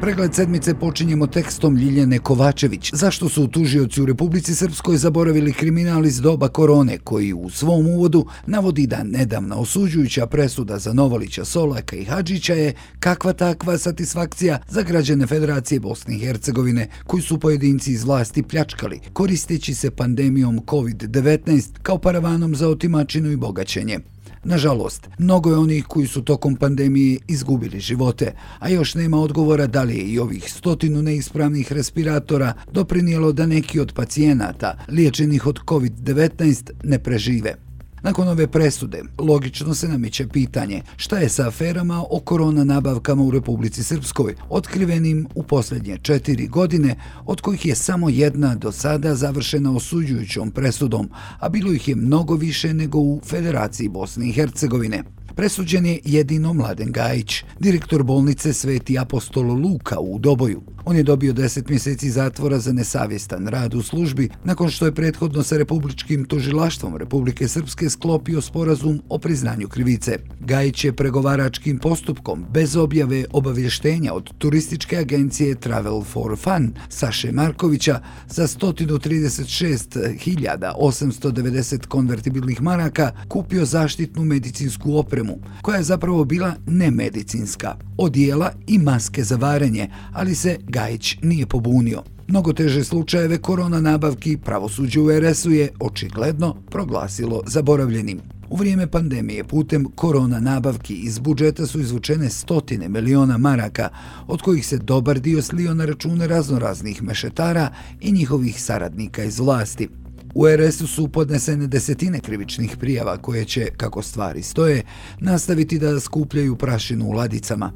Pregled sedmice počinjemo tekstom Ljiljane Kovačević. Zašto su tužioci u Republici Srpskoj zaboravili kriminal iz doba korone, koji u svom uvodu navodi da nedavna osuđujuća presuda za Novolića, Solaka i Hadžića je kakva takva satisfakcija za građane Federacije Bosne i Hercegovine, koji su pojedinci iz vlasti pljačkali, koristeći se pandemijom COVID-19 kao paravanom za otimačinu i bogaćenje. Nažalost, mnogo je onih koji su tokom pandemije izgubili živote, a još nema odgovora da li je i ovih stotinu neispravnih respiratora doprinijelo da neki od pacijenata liječenih od COVID-19 ne prežive. Nakon ove presude, logično se namiće pitanje šta je sa aferama o korona nabavkama u Republici Srpskoj, otkrivenim u posljednje četiri godine, od kojih je samo jedna do sada završena osuđujućom presudom, a bilo ih je mnogo više nego u Federaciji Bosne i Hercegovine. Presuđen je jedino Mladen Gajić, direktor bolnice Sveti Apostol Luka u Doboju. On je dobio 10 mjeseci zatvora za nesavjestan rad u službi nakon što je prethodno sa Republičkim tužilaštvom Republike Srpske sklopio sporazum o priznanju krivice. Gajić je pregovaračkim postupkom bez objave obavještenja od turističke agencije Travel for Fun Saše Markovića za 136.890 konvertibilnih maraka kupio zaštitnu medicinsku opremu koja je zapravo bila nemedicinska, odijela i maske za varenje, ali se Gajić nije pobunio. Mnogo teže slučajeve korona nabavki pravosuđe u RS-u je očigledno proglasilo zaboravljenim. U vrijeme pandemije putem korona nabavki iz budžeta su izvučene stotine miliona maraka, od kojih se dobar dio slio na račune raznoraznih mešetara i njihovih saradnika iz vlasti. U RS-u su podnesene desetine krivičnih prijava koje će, kako stvari stoje, nastaviti da skupljaju prašinu u ladicama.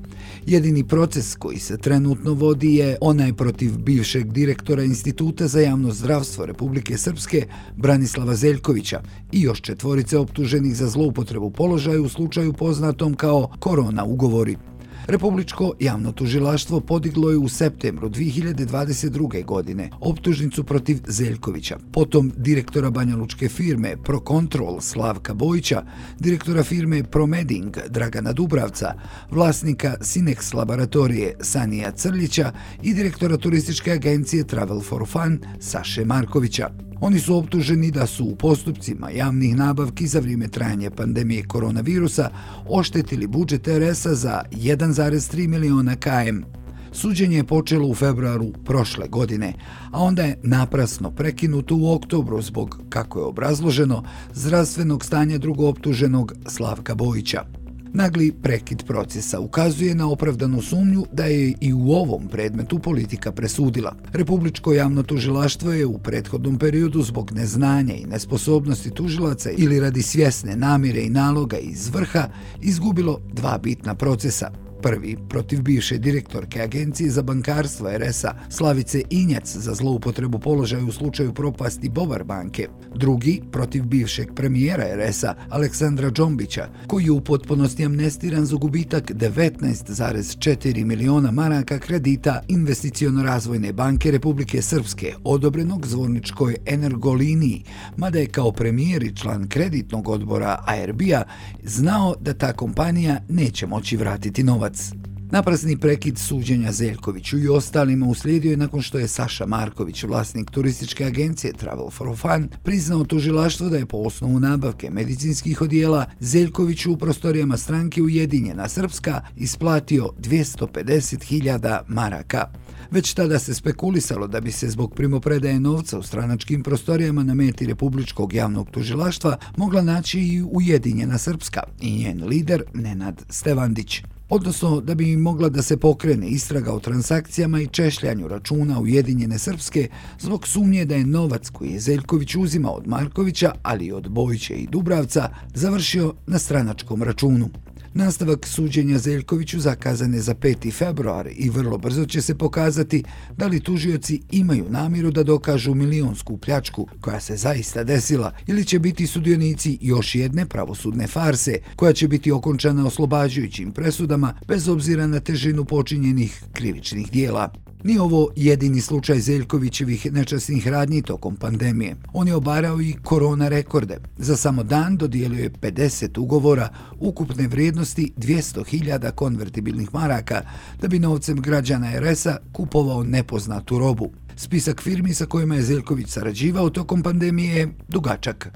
Jedini proces koji se trenutno vodi je onaj protiv bivšeg direktora Instituta za javno zdravstvo Republike Srpske Branislava Zeljkovića i još četvorice optuženih za zloupotrebu položaju u slučaju poznatom kao korona ugovori. Republičko javno tužilaštvo podiglo je u septembru 2022. godine optužnicu protiv Zeljkovića, potom direktora Banja Lučke firme ProControl Slavka Bojića, direktora firme ProMeding Dragana Dubravca, vlasnika Sinex laboratorije Sanija Crljića i direktora turističke agencije Travel for Fun Saše Markovića. Oni su optuženi da su u postupcima javnih nabavki za vrijeme trajanja pandemije koronavirusa oštetili budžet RS-a za 1,3 miliona KM. Suđenje je počelo u februaru prošle godine, a onda je naprasno prekinuto u oktobru zbog, kako je obrazloženo, zdravstvenog stanja drugooptuženog Slavka Bojića. Nagli prekid procesa ukazuje na opravdanu sumnju da je i u ovom predmetu politika presudila. Republičko javno tužilaštvo je u prethodnom periodu zbog neznanja i nesposobnosti tužilaca ili radi svjesne namire i naloga iz vrha izgubilo dva bitna procesa prvi protiv bivše direktorke Agencije za bankarstvo RS-a Slavice Injac za zloupotrebu položaja u slučaju propasti Bovar banke, drugi protiv bivšeg premijera RS-a Aleksandra Džombića, koji je u potpunosti amnestiran za gubitak 19,4 miliona maraka kredita investicijono-razvojne banke Republike Srpske, odobrenog zvorničkoj energoliniji, mada je kao premijer i član kreditnog odbora ARB-a znao da ta kompanija neće moći vratiti novac novac. Naprasni prekid suđenja Zeljkoviću i ostalima uslijedio je nakon što je Saša Marković, vlasnik turističke agencije Travel for Fun, priznao tužilaštvo da je po osnovu nabavke medicinskih odijela Zeljkoviću u prostorijama stranke Ujedinjena Srpska isplatio 250.000 maraka. Već tada se spekulisalo da bi se zbog primopredaje novca u stranačkim prostorijama na meti Republičkog javnog tužilaštva mogla naći i Ujedinjena Srpska i njen lider Nenad Stevandić odnosno da bi mogla da se pokrene istraga o transakcijama i češljanju računa Ujedinjene Srpske zbog sumnje da je novac koji je Zeljković uzimao od Markovića, ali i od Bojića i Dubravca, završio na stranačkom računu. Nastavak suđenja Zeljkoviću zakazan je za 5. februar i vrlo brzo će se pokazati da li tužioci imaju namjeru da dokažu milionsku pljačku koja se zaista desila ili će biti sudionici još jedne pravosudne farse koja će biti okončana oslobađujućim presudama bez obzira na težinu počinjenih krivičnih dijela. Nije ovo jedini slučaj Zeljkovićevih nečasnih radnji tokom pandemije. On je obarao i korona rekorde. Za samo dan dodijelio je 50 ugovora ukupne vrijednosti 200.000 konvertibilnih maraka da bi novcem građana RS-a kupovao nepoznatu robu. Spisak firmi sa kojima je Zeljković sarađivao tokom pandemije je dugačak.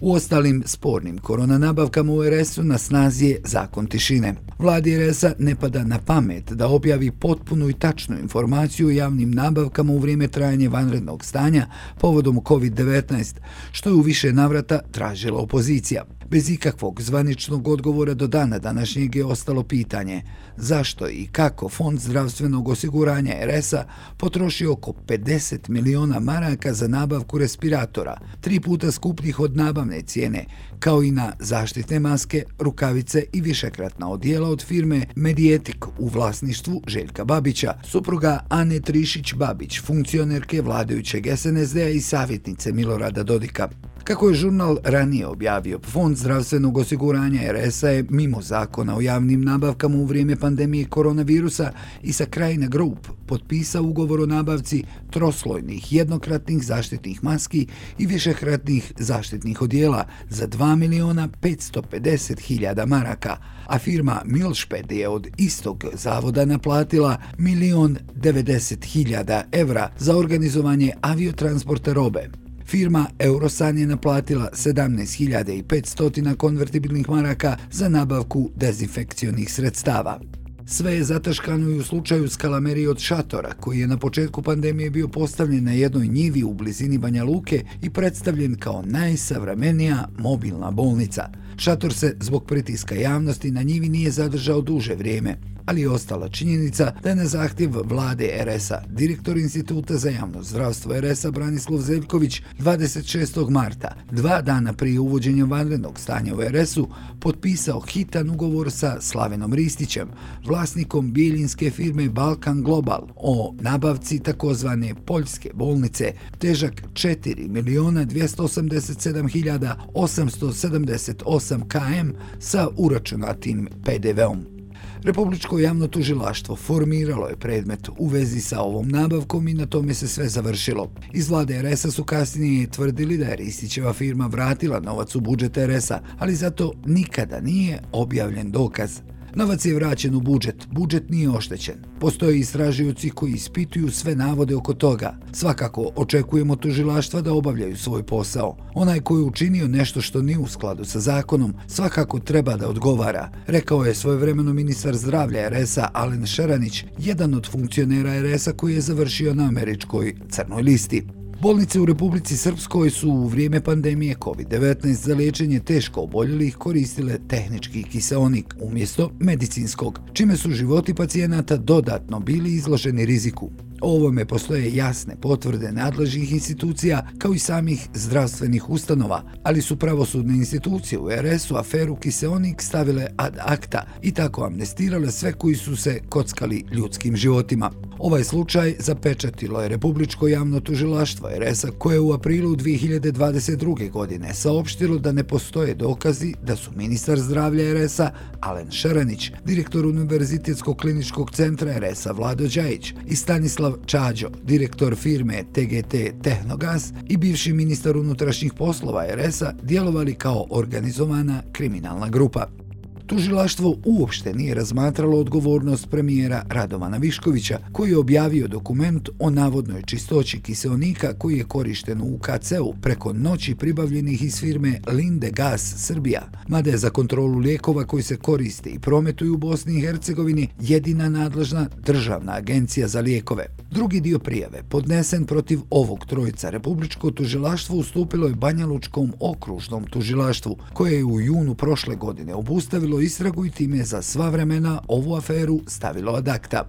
U ostalim spornim korona nabavkama u RS-u na snazi je zakon tišine. Vladi RS-a ne pada na pamet da objavi potpunu i tačnu informaciju o javnim nabavkama u vrijeme trajanja vanrednog stanja povodom COVID-19, što je u više navrata tražila opozicija. Bez ikakvog zvaničnog odgovora do dana današnjeg je ostalo pitanje zašto i kako Fond zdravstvenog osiguranja RS-a potroši oko 50 miliona maraka za nabavku respiratora, tri puta skupljih od nabavne cijene, kao i na zaštitne maske, rukavice i višekratna odijela od firme Medijetik u vlasništvu Željka Babića, supruga Ane Trišić-Babić, funkcionerke vladajućeg SNSD-a i savjetnice Milorada Dodika. Kako je žurnal ranije objavio, Fond zdravstvenog osiguranja RS-a je mimo zakona o javnim nabavkama u vrijeme pandemije koronavirusa i sa Krajina Group potpisao ugovor o nabavci troslojnih jednokratnih zaštitnih maski i višekratnih zaštitnih odjela za 2 miliona 550 hiljada maraka, a firma Milšped je od istog zavoda naplatila milion 90 hiljada evra za organizovanje aviotransporta robe. Firma Eurosan je naplatila 17.500 konvertibilnih maraka za nabavku dezinfekcionih sredstava. Sve je zataškano i u slučaju skalameri od šatora, koji je na početku pandemije bio postavljen na jednoj njivi u blizini Banja Luke i predstavljen kao najsavremenija mobilna bolnica. Šator se zbog pritiska javnosti na njivi nije zadržao duže vrijeme, ali je ostala činjenica da je na zahtjev vlade RS-a direktor Instituta za javno zdravstvo RS-a Branislav Zeljković 26. marta, dva dana prije uvođenja vanrednog stanja u RS-u, potpisao hitan ugovor sa Slavenom Ristićem, vlasnikom bijeljinske firme Balkan Global o nabavci takozvane poljske bolnice, težak 4 miliona 287 878 km sa uračunatim PDV-om. Republičko javno tužilaštvo formiralo je predmet u vezi sa ovom nabavkom i na tome se sve završilo. Iz vlade RS-a su kasnije tvrdili da je Ristićeva firma vratila novac u budžet RS-a, ali zato nikada nije objavljen dokaz. Novac je vraćen u budžet, budžet nije oštećen. Postoje istražijuci koji ispituju sve navode oko toga. Svakako očekujemo tužilaštva da obavljaju svoj posao. Onaj koji je učinio nešto što nije u skladu sa zakonom, svakako treba da odgovara, rekao je svojevremeno ministar zdravlja RS-a Alen Šeranić, jedan od funkcionera RS-a koji je završio na američkoj crnoj listi. Bolnice u Republici Srpskoj su u vrijeme pandemije COVID-19 za liječenje teško oboljelih koristile tehnički kiseonik umjesto medicinskog, čime su životi pacijenata dodatno bili izloženi riziku. O ovome postoje jasne potvrde nadležnih institucija kao i samih zdravstvenih ustanova, ali su pravosudne institucije u RS-u aferu Kiseonik stavile ad acta i tako amnestirale sve koji su se kockali ljudskim životima. Ovaj slučaj zapečatilo je Republičko javno tužilaštvo RS-a koje u aprilu 2022. godine saopštilo da ne postoje dokazi da su ministar zdravlja RS-a Alen Šaranić, direktor Univerzitetskog kliničkog centra RS-a Vlado Đajić i Stanislav Čađo, direktor firme TGT Tehnogas i bivši ministar unutrašnjih poslova RS-a djelovali kao organizovana kriminalna grupa. Tužilaštvo uopšte nije razmatralo odgovornost premijera Radovana Viškovića, koji je objavio dokument o navodnoj čistoći kiseonika koji je korišten u UKC-u preko noći pribavljenih iz firme Linde Gas Srbija, mada je za kontrolu lijekova koji se koriste i prometuju u Bosni i Hercegovini jedina nadležna državna agencija za lijekove. Drugi dio prijave, podnesen protiv ovog trojica, Republičko tužilaštvo ustupilo je Banjalučkom okružnom tužilaštvu, koje je u junu prošle godine obustavilo istragu i time za sva vremena ovu aferu stavilo ad akta.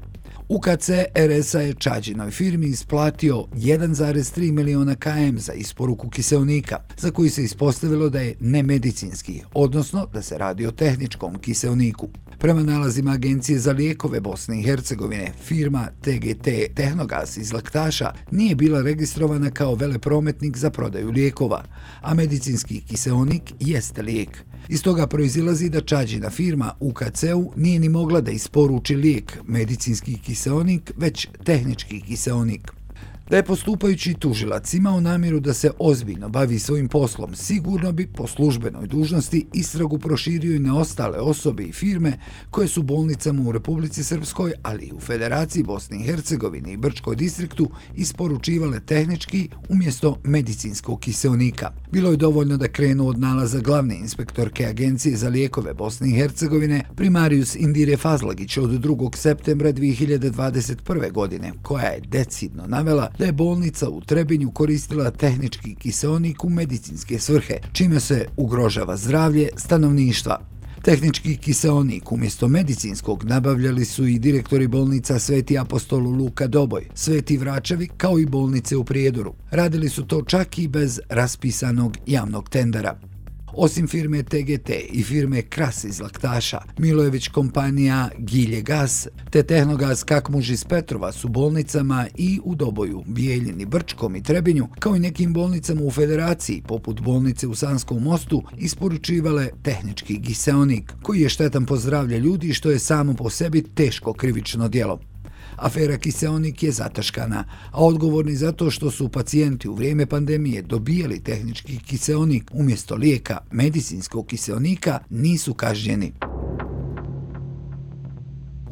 UKC RS je Čađinoj firmi isplatio 1,3 miliona KM za isporuku kiselnika, za koji se ispostavilo da je nemedicinski, odnosno da se radi o tehničkom kiselniku. Prema nalazima Agencije za lijekove Bosne i Hercegovine, firma TGT Tehnogas iz Laktaša nije bila registrovana kao veleprometnik za prodaju lijekova, a medicinski kiselnik jeste lijek. Iz toga proizilazi da Čađina firma UKC-u nije ni mogla da isporuči lijek medicinski kiseonik, već tehnički kiseonik. Da je postupajući tužilac imao namjeru da se ozbiljno bavi svojim poslom, sigurno bi po službenoj dužnosti istragu proširio i na ostale osobe i firme koje su bolnicama u Republici Srpskoj, ali i u Federaciji Bosne i Hercegovine i Brčkoj distriktu isporučivale tehnički umjesto medicinskog kiseonika. Bilo je dovoljno da krenu od nalaza glavne inspektorke Agencije za lijekove Bosne i Hercegovine, primarius Indire Fazlagić od 2. septembra 2021. godine, koja je decidno navela da je bolnica u Trebinju koristila tehnički kiseonik u medicinske svrhe, čime se ugrožava zdravlje stanovništva. Tehnički kiseonik umjesto medicinskog nabavljali su i direktori bolnica Sveti Apostolu Luka Doboj, Sveti Vračevi kao i bolnice u Prijedoru. Radili su to čak i bez raspisanog javnog tendera. Osim firme TGT i firme Kras iz Laktaša, Milojević kompanija Gilje Gas te Tehnogaz Kakmuž iz Petrova su bolnicama i u Doboju, Bijeljini, Brčkom i Trebinju, kao i nekim bolnicama u Federaciji, poput bolnice u Sanskom mostu, isporučivale tehnički giseonik, koji je štetan po zdravlje ljudi što je samo po sebi teško krivično djelo. Afera kiseonik je zataškana, a odgovorni zato što su pacijenti u vrijeme pandemije dobijali tehnički kiseonik umjesto lijeka medicinskog kiseonika nisu kažnjeni.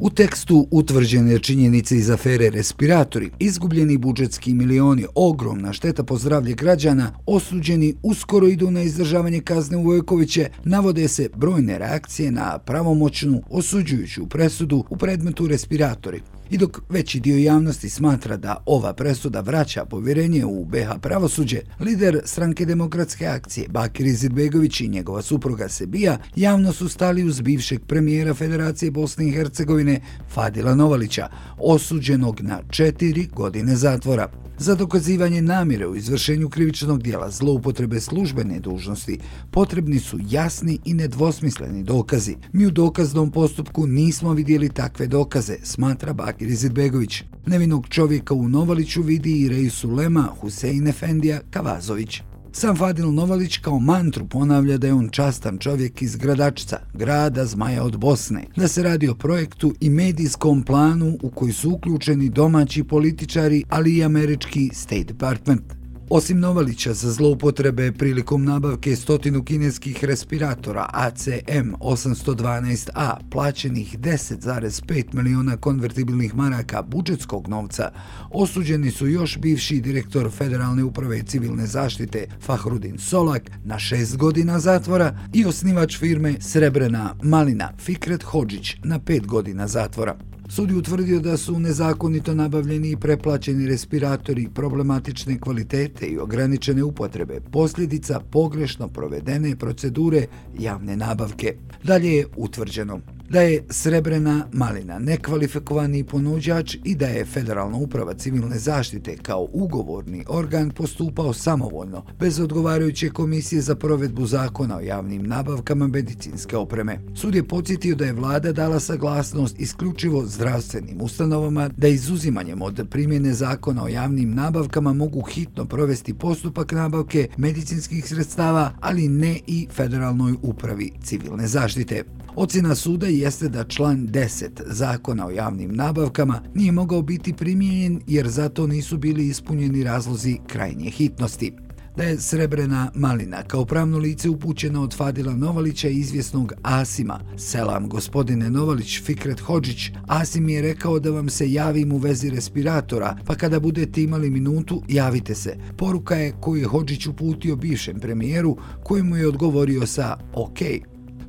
U tekstu utvrđene činjenice iz afere respiratori, izgubljeni budžetski milioni, ogromna šteta po zdravlje građana, osuđeni uskoro idu na izdržavanje kazne u Vojkoviće, navode se brojne reakcije na pravomoćnu osuđujuću presudu u predmetu respiratori. I dok veći dio javnosti smatra da ova presuda vraća povjerenje u BH pravosuđe, lider stranke demokratske akcije Bakir Izidbegović i njegova supruga Sebija javno su stali uz bivšeg premijera Federacije Bosne i Hercegovine Fadila Novalića, osuđenog na četiri godine zatvora. Za dokazivanje namire u izvršenju krivičnog dijela zloupotrebe službene dužnosti potrebni su jasni i nedvosmisleni dokazi. Mi u dokaznom postupku nismo vidjeli takve dokaze, smatra Bakir Izidbegović. Nevinog čovjeka u Novaliću vidi i Reisu Lema Husein Efendija Kavazović. Sam Fadil Novalić kao mantru ponavlja da je on častan čovjek iz Gradačca, grada Zmaja od Bosne, da se radi o projektu i medijskom planu u koji su uključeni domaći političari, ali i američki State Department. Osim Novalića za zloupotrebe prilikom nabavke stotinu kineskih respiratora ACM 812A plaćenih 10,5 miliona konvertibilnih maraka budžetskog novca, osuđeni su još bivši direktor Federalne uprave civilne zaštite Fahrudin Solak na šest godina zatvora i osnivač firme Srebrena Malina Fikret Hođić na pet godina zatvora. Sud je utvrdio da su nezakonito nabavljeni i preplaćeni respiratori problematične kvalitete i ograničene upotrebe, posljedica pogrešno provedene procedure javne nabavke. Dalje je utvrđeno da je Srebrena Malina nekvalifikovani ponuđač i da je Federalna uprava civilne zaštite kao ugovorni organ postupao samovoljno, bez odgovarajuće komisije za provedbu zakona o javnim nabavkama medicinske opreme. Sud je podsjetio da je vlada dala saglasnost isključivo zdravstvenim ustanovama da izuzimanjem od primjene zakona o javnim nabavkama mogu hitno provesti postupak nabavke medicinskih sredstava, ali ne i Federalnoj upravi civilne zaštite. Ocjena suda jeste da član 10 zakona o javnim nabavkama nije mogao biti primijenjen jer zato nisu bili ispunjeni razlozi krajnje hitnosti. Da je Srebrena Malina kao pravno lice upućena od Fadila Novalića i izvjesnog Asima. Selam, gospodine Novalić, Fikret Hođić. Asim je rekao da vam se javim u vezi respiratora, pa kada budete imali minutu, javite se. Poruka je koju je Hođić uputio bivšem premijeru, kojemu je odgovorio sa OK.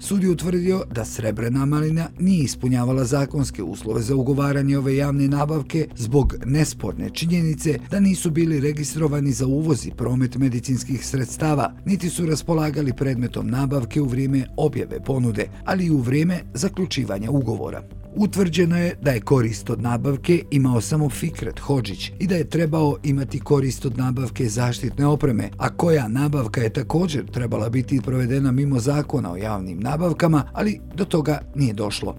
Sud je utvrdio da Srebrena malina nije ispunjavala zakonske uslove za ugovaranje ove javne nabavke zbog nesporne činjenice da nisu bili registrovani za uvoz i promet medicinskih sredstava, niti su raspolagali predmetom nabavke u vrijeme objave ponude, ali i u vrijeme zaključivanja ugovora. Utvrđeno je da je korist od nabavke imao samo Fikret Hođić i da je trebao imati korist od nabavke zaštitne opreme, a koja nabavka je također trebala biti provedena mimo zakona o javnim nabavkama, ali do toga nije došlo.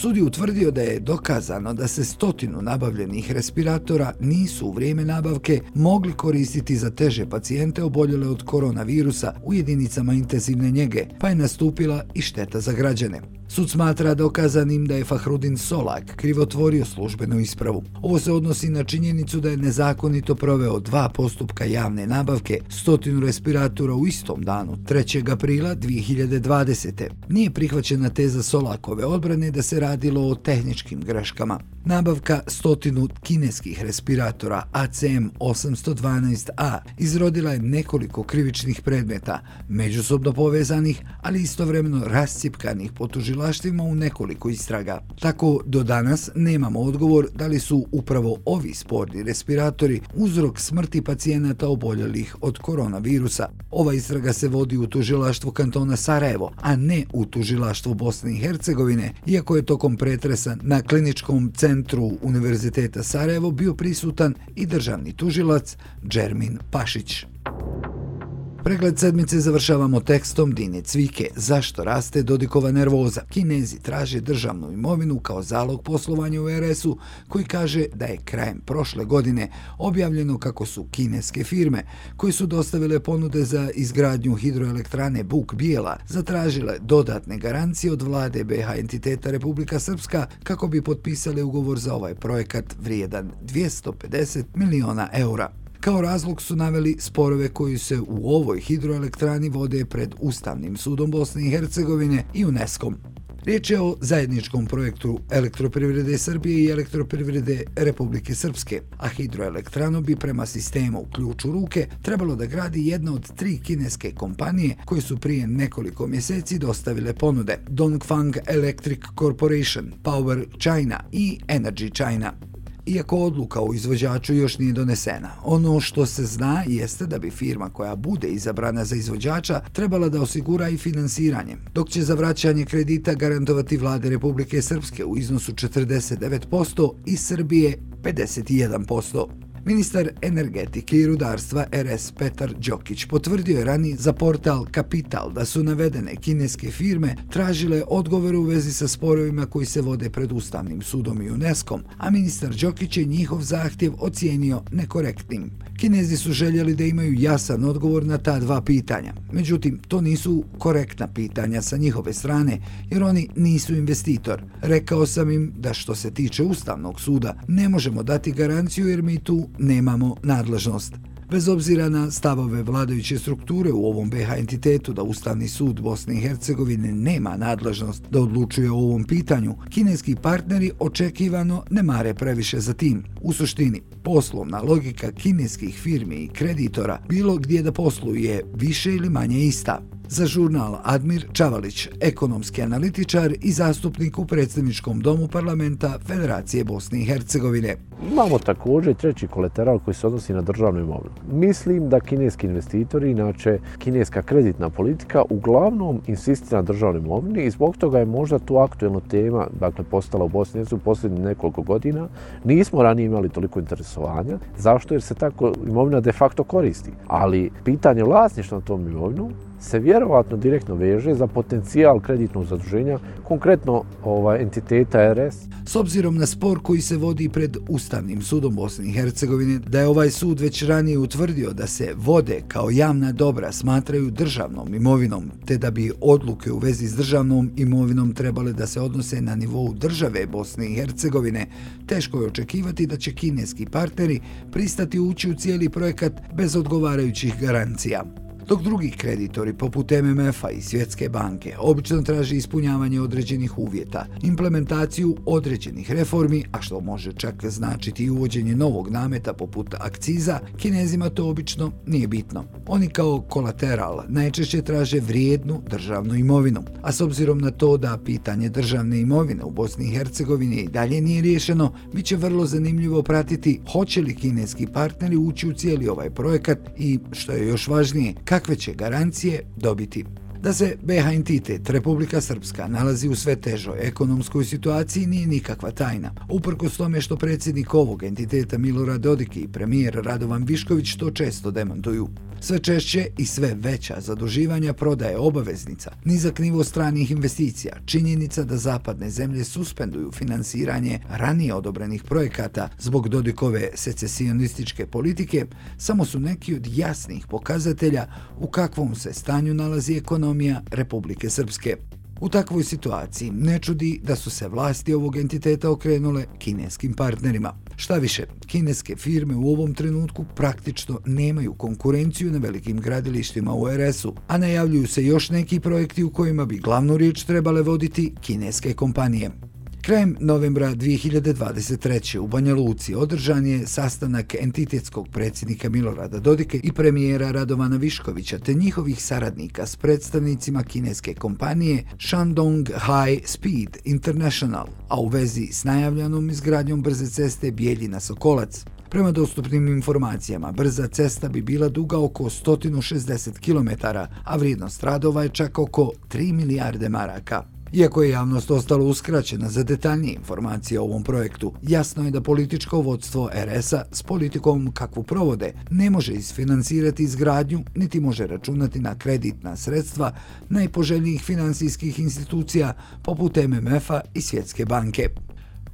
Sud je utvrdio da je dokazano da se stotinu nabavljenih respiratora nisu u vrijeme nabavke mogli koristiti za teže pacijente oboljele od koronavirusa u jedinicama intenzivne njege, pa je nastupila i šteta za građane. Sud smatra dokazanim da je Fahrudin Solak krivotvorio službenu ispravu. Ovo se odnosi na činjenicu da je nezakonito proveo dva postupka javne nabavke stotinu respiratora u istom danu, 3. aprila 2020. Nije prihvaćena teza Solakove odbrane da se radilo o tehničkim greškama. Nabavka stotinu kineskih respiratora ACM 812A izrodila je nekoliko krivičnih predmeta, međusobno povezanih, ali istovremeno rascipkanih po tužilaštvima u nekoliko istraga. Tako, do danas nemamo odgovor da li su upravo ovi sporni respiratori uzrok smrti pacijenata oboljelih od koronavirusa. Ova istraga se vodi u tužilaštvu kantona Sarajevo, a ne u tužilaštvu Bosne i Hercegovine, iako je tokom pretresa na kliničkom centru centru Univerziteta Sarajevo bio prisutan i državni tužilac Džermin Pašić. Pregled sedmice završavamo tekstom Dine Cvike. Zašto raste Dodikova nervoza? Kinezi traže državnu imovinu kao zalog poslovanja u RS-u, koji kaže da je krajem prošle godine objavljeno kako su kineske firme, koje su dostavile ponude za izgradnju hidroelektrane Buk Bijela, zatražile dodatne garancije od vlade BH entiteta Republika Srpska kako bi potpisali ugovor za ovaj projekat vrijedan 250 miliona eura. Kao razlog su naveli sporove koji se u ovoj hidroelektrani vode pred Ustavnim sudom Bosne i Hercegovine i UNESCO-om. Riječ je o zajedničkom projektu elektroprivrede Srbije i elektroprivrede Republike Srpske, a hidroelektranu bi prema sistemu ključ u ruke trebalo da gradi jedna od tri kineske kompanije koje su prije nekoliko mjeseci dostavile ponude Dongfang Electric Corporation, Power China i Energy China iako odluka o izvođaču još nije donesena. Ono što se zna jeste da bi firma koja bude izabrana za izvođača trebala da osigura i finansiranje, dok će za vraćanje kredita garantovati vlade Republike Srpske u iznosu 49% i Srbije 51%. Ministar energetike i rudarstva RS Petar Đokić potvrdio je rani za portal Kapital da su navedene kineske firme tražile odgovor u vezi sa sporovima koji se vode pred Ustavnim sudom i UNESCO, a ministar Đokić je njihov zahtjev ocijenio nekorektnim. Kinezi su željeli da imaju jasan odgovor na ta dva pitanja. Međutim, to nisu korektna pitanja sa njihove strane, jer oni nisu investitor. Rekao sam im da što se tiče Ustavnog suda, ne možemo dati garanciju jer mi tu nemamo nadležnost. Bez obzira na stavove vladajuće strukture u ovom BH entitetu da Ustavni sud Bosne i Hercegovine nema nadležnost da odlučuje o ovom pitanju, kineski partneri očekivano ne mare previše za tim. U suštini, poslovna logika kineskih firmi i kreditora bilo gdje da posluje više ili manje ista. Za žurnal Admir Čavalić, ekonomski analitičar i zastupnik u predsjedničkom domu parlamenta Federacije Bosne i Hercegovine. Imamo također treći kolateral koji se odnosi na državnu imovinu. Mislim da kineski investitori, inače kineska kreditna politika, uglavnom insistira na državnoj imovini i zbog toga je možda tu aktuelna tema, dakle, postala u Bosni u posljednjih nekoliko godina. Nismo ranije imali toliko interesovanja. Zašto? Jer se tako imovina de facto koristi. Ali pitanje vlasništva na tom imovinu se vjerovatno direktno veže za potencijal kreditnog zaduženja, konkretno ovaj entiteta RS. S obzirom na spor koji se vodi pred Ustavnim sudom Bosne i Hercegovine, da je ovaj sud već ranije utvrdio da se vode kao javna dobra smatraju državnom imovinom, te da bi odluke u vezi s državnom imovinom trebale da se odnose na nivou države Bosne i Hercegovine, teško je očekivati da će kineski partneri pristati ući u cijeli projekat bez odgovarajućih garancija dok drugi kreditori poput MMF-a i Svjetske banke obično traže ispunjavanje određenih uvjeta, implementaciju određenih reformi, a što može čak značiti i uvođenje novog nameta poput akciza, kinezima to obično nije bitno. Oni kao kolateral najčešće traže vrijednu državnu imovinu, a s obzirom na to da pitanje državne imovine u Bosni i Hercegovini i dalje nije riješeno, bit će vrlo zanimljivo pratiti hoće li kineski partneri ući u cijeli ovaj projekat i, što je još važnije, kakve će garancije dobiti. Da se BH entitet Republika Srpska nalazi u sve težoj ekonomskoj situaciji nije nikakva tajna. Uprko s tome što predsjednik ovog entiteta Milorad Dodik i premijer Radovan Višković to često demantuju. Sve češće i sve veća zaduživanja prodaje obaveznica, nizak nivo stranih investicija, činjenica da zapadne zemlje suspenduju finansiranje ranije odobrenih projekata zbog Dodikove secesionističke politike, samo su neki od jasnih pokazatelja u kakvom se stanju nalazi ekonomija Republike Srpske. U takvoj situaciji ne čudi da su se vlasti ovog entiteta okrenule kineskim partnerima. Šta više, kineske firme u ovom trenutku praktično nemaju konkurenciju na velikim gradilištima u RS-u, a najavljuju se još neki projekti u kojima bi glavnu riječ trebale voditi kineske kompanije. Krajem novembra 2023. u Banja Luci održan je sastanak entitetskog predsjednika Milorada Dodike i premijera Radovana Viškovića te njihovih saradnika s predstavnicima kineske kompanije Shandong High Speed International, a u vezi s najavljanom izgradnjom brze ceste Bijeljina-Sokolac. Prema dostupnim informacijama, brza cesta bi bila duga oko 160 km, a vrijednost radova je čak oko 3 milijarde maraka. Iako je javnost ostalo uskraćena za detaljnije informacije o ovom projektu, jasno je da političko vodstvo RS-a s politikom kakvu provode ne može isfinansirati izgradnju, niti može računati na kreditna sredstva najpoželjnijih finansijskih institucija poput MMF-a i Svjetske banke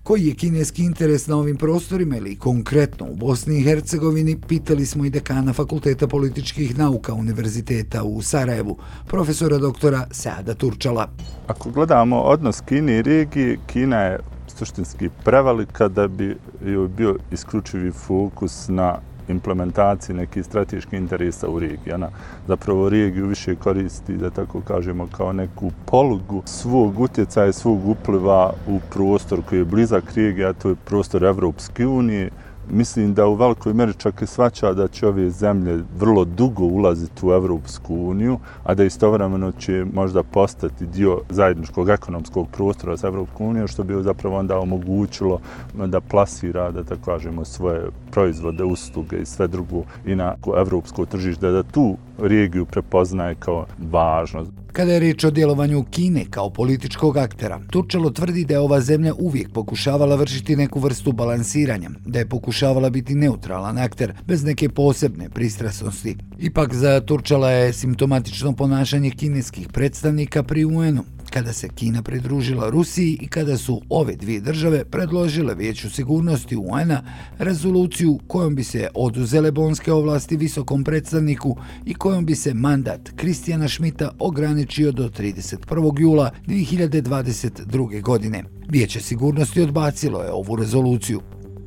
koji je kineski interes na ovim prostorima ili konkretno u Bosni i Hercegovini, pitali smo i dekana Fakulteta političkih nauka Univerziteta u Sarajevu, profesora doktora Seada Turčala. Ako gledamo odnos Kine i regije, Kina je suštinski prevalika da bi joj bio isključivi fokus na implementaciji nekih strateških interesa u regiji. Ona zapravo regiju više koristi, da tako kažemo, kao neku polugu svog utjecaja, svog upliva u prostor koji je blizak regiji, a to je prostor Evropske unije, mislim da u velikoj meri čak i svaća da će ove zemlje vrlo dugo ulaziti u Evropsku uniju, a da istovremeno će možda postati dio zajedničkog ekonomskog prostora sa Evropskom unijom, što bi zapravo onda omogućilo da plasira, da tako kažemo, svoje proizvode, usluge i sve drugo i na evropsko tržište, da tu regiju prepoznaje kao važnost. Kada je riječ o djelovanju Kine kao političkog aktera, Turčelo tvrdi da je ova zemlja uvijek pokušavala vršiti neku vrstu balansiranja, da je pokušavala biti neutralan akter bez neke posebne pristrasnosti. Ipak za Turčela je simptomatično ponašanje kineskih predstavnika pri UN-u, kada se Kina pridružila Rusiji i kada su ove dvije države predložile vijeću sigurnosti UN-a rezoluciju kojom bi se oduzele bonske ovlasti visokom predstavniku i kojom bi se mandat Kristijana Šmita ograničio do 31. jula 2022. godine. Vijeće sigurnosti odbacilo je ovu rezoluciju.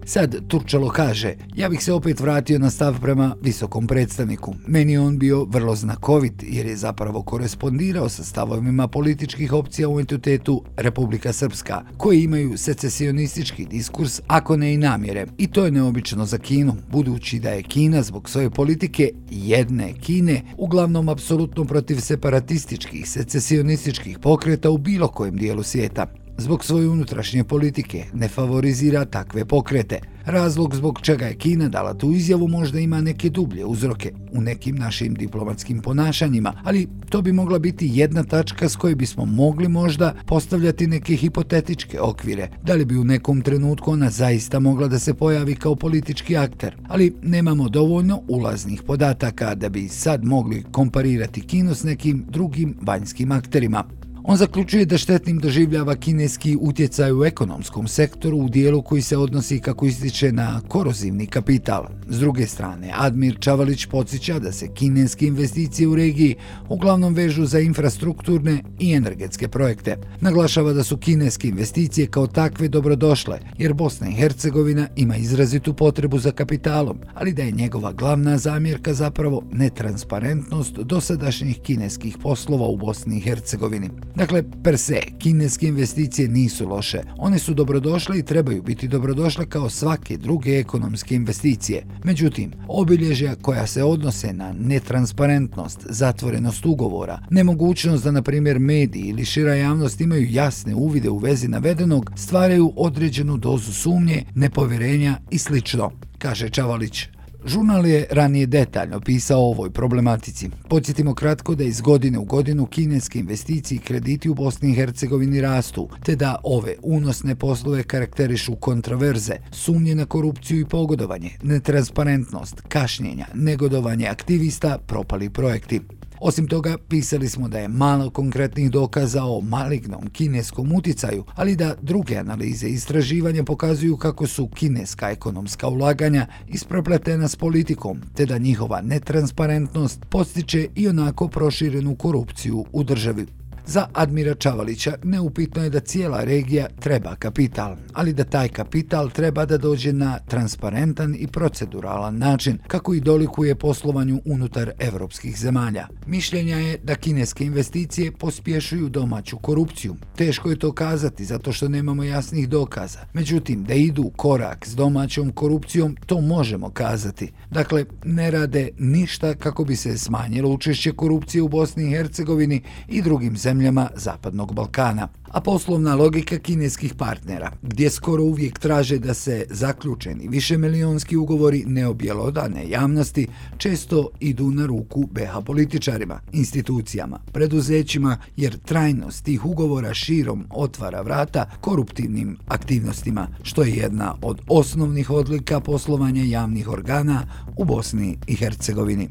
Sad Turčalo kaže, ja bih se opet vratio na stav prema visokom predstavniku. Meni je on bio vrlo znakovit jer je zapravo korespondirao sa stavovima političkih opcija u entitetu Republika Srpska, koji imaju secesionistički diskurs, ako ne i namjere. I to je neobično za Kinu, budući da je Kina zbog svoje politike jedne Kine uglavnom apsolutno protiv separatističkih, secesionističkih pokreta u bilo kojem dijelu svijeta zbog svoje unutrašnje politike ne favorizira takve pokrete. Razlog zbog čega je Kina dala tu izjavu možda ima neke dublje uzroke u nekim našim diplomatskim ponašanjima, ali to bi mogla biti jedna tačka s koje bismo mogli možda postavljati neke hipotetičke okvire. Da li bi u nekom trenutku ona zaista mogla da se pojavi kao politički akter? Ali nemamo dovoljno ulaznih podataka da bi sad mogli komparirati Kinu s nekim drugim vanjskim akterima. On zaključuje da štetnim doživljava kineski utjecaj u ekonomskom sektoru u dijelu koji se odnosi kako ističe na korozivni kapital. S druge strane, Admir Čavalić podsjeća da se kineske investicije u regiji uglavnom vežu za infrastrukturne i energetske projekte. Naglašava da su kineske investicije kao takve dobrodošle, jer Bosna i Hercegovina ima izrazitu potrebu za kapitalom, ali da je njegova glavna zamjerka zapravo netransparentnost dosadašnjih kineskih poslova u Bosni i Hercegovini. Dakle, per se, kineske investicije nisu loše. One su dobrodošle i trebaju biti dobrodošle kao svake druge ekonomske investicije. Međutim, obilježja koja se odnose na netransparentnost, zatvorenost ugovora, nemogućnost da, na primjer, mediji ili šira javnost imaju jasne uvide u vezi navedenog, stvaraju određenu dozu sumnje, nepovjerenja i slično, kaže Čavalić. Žurnal je ranije detaljno pisao o ovoj problematici. Podsjetimo kratko da iz godine u godinu kineske investicije i krediti u Bosni i Hercegovini rastu, te da ove unosne poslove karakterišu kontraverze, sumnje na korupciju i pogodovanje, netransparentnost, kašnjenja, negodovanje aktivista, propali projekti. Osim toga, pisali smo da je malo konkretnih dokaza o malignom kineskom uticaju, ali da druge analize i istraživanja pokazuju kako su kineska ekonomska ulaganja isprepletena s politikom, te da njihova netransparentnost postiče i onako proširenu korupciju u državi. Za Admira Čavalića neupitno je da cijela regija treba kapital, ali da taj kapital treba da dođe na transparentan i proceduralan način, kako i dolikuje poslovanju unutar evropskih zemalja. Mišljenja je da kineske investicije pospješuju domaću korupciju. Teško je to kazati zato što nemamo jasnih dokaza. Međutim, da idu korak s domaćom korupcijom, to možemo kazati. Dakle, ne rade ništa kako bi se smanjilo učešće korupcije u Bosni i Hercegovini i drugim zemljama zemljama Zapadnog Balkana. A poslovna logika kineskih partnera, gdje skoro uvijek traže da se zaključeni više milijonski ugovori neobjelodane javnosti, često idu na ruku BH političarima, institucijama, preduzećima, jer trajnost tih ugovora širom otvara vrata koruptivnim aktivnostima, što je jedna od osnovnih odlika poslovanja javnih organa u Bosni i Hercegovini.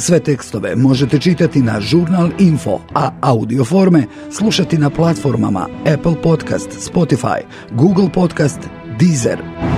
Sve tekstove možete čitati na Žurnal Info, a audio forme slušati na platformama Apple Podcast, Spotify, Google Podcast, Deezer.